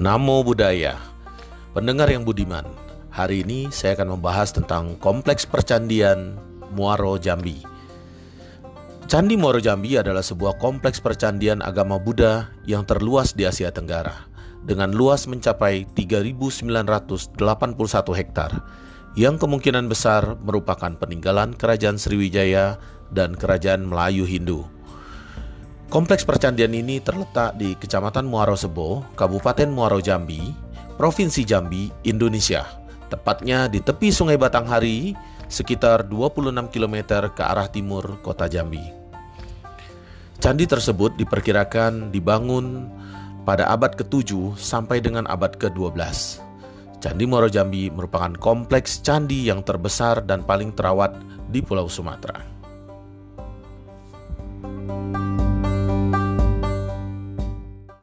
Namo Buddhaya Pendengar yang budiman Hari ini saya akan membahas tentang Kompleks Percandian Muaro Jambi Candi Muaro Jambi adalah sebuah kompleks percandian agama Buddha yang terluas di Asia Tenggara dengan luas mencapai 3.981 hektar yang kemungkinan besar merupakan peninggalan Kerajaan Sriwijaya dan Kerajaan Melayu Hindu. Kompleks percandian ini terletak di Kecamatan Muaro Sebo, Kabupaten Muaro Jambi, Provinsi Jambi, Indonesia. Tepatnya di tepi Sungai Batanghari, sekitar 26 km ke arah timur kota Jambi. Candi tersebut diperkirakan dibangun pada abad ke-7 sampai dengan abad ke-12. Candi Muaro Jambi merupakan kompleks candi yang terbesar dan paling terawat di Pulau Sumatera.